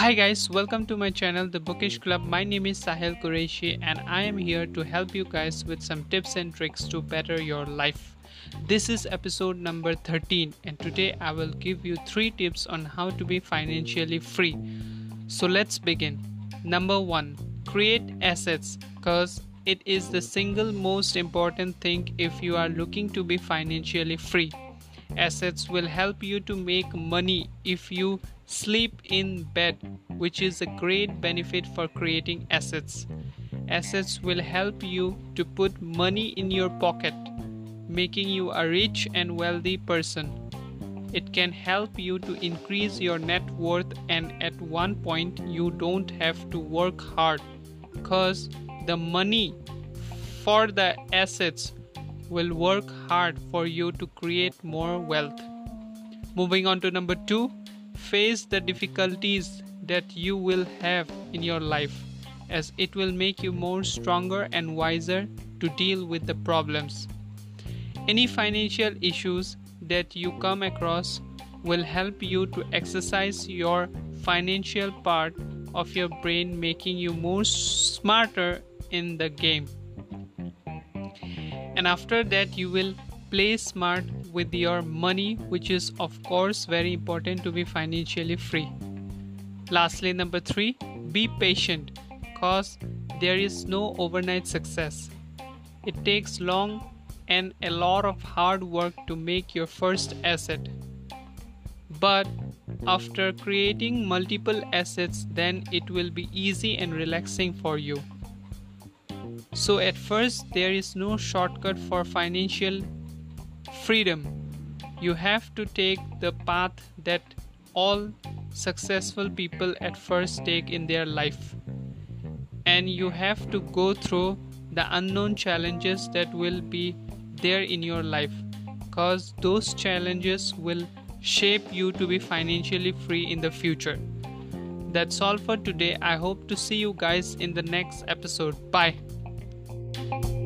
Hi guys, welcome to my channel The Bookish Club. My name is Sahil Qureshi and I am here to help you guys with some tips and tricks to better your life. This is episode number 13 and today I will give you 3 tips on how to be financially free. So let's begin. Number 1. Create assets cuz it is the single most important thing if you are looking to be financially free. Assets will help you to make money if you sleep in bed, which is a great benefit for creating assets. Assets will help you to put money in your pocket, making you a rich and wealthy person. It can help you to increase your net worth, and at one point, you don't have to work hard because the money for the assets will work hard for you to create more wealth. Moving on to number two, face the difficulties that you will have in your life, as it will make you more stronger and wiser to deal with the problems. Any financial issues that you come across will help you to exercise your financial part of your brain, making you more smarter in the game and after that you will play smart with your money which is of course very important to be financially free. Lastly number 3 be patient cause there is no overnight success. It takes long and a lot of hard work to make your first asset. But after creating multiple assets then it will be easy and relaxing for you so, at first, there is no shortcut for financial freedom. You have to take the path that all successful people at first take in their life. And you have to go through the unknown challenges that will be there in your life because those challenges will shape you to be financially free in the future. That's all for today. I hope to see you guys in the next episode. Bye. Thank you.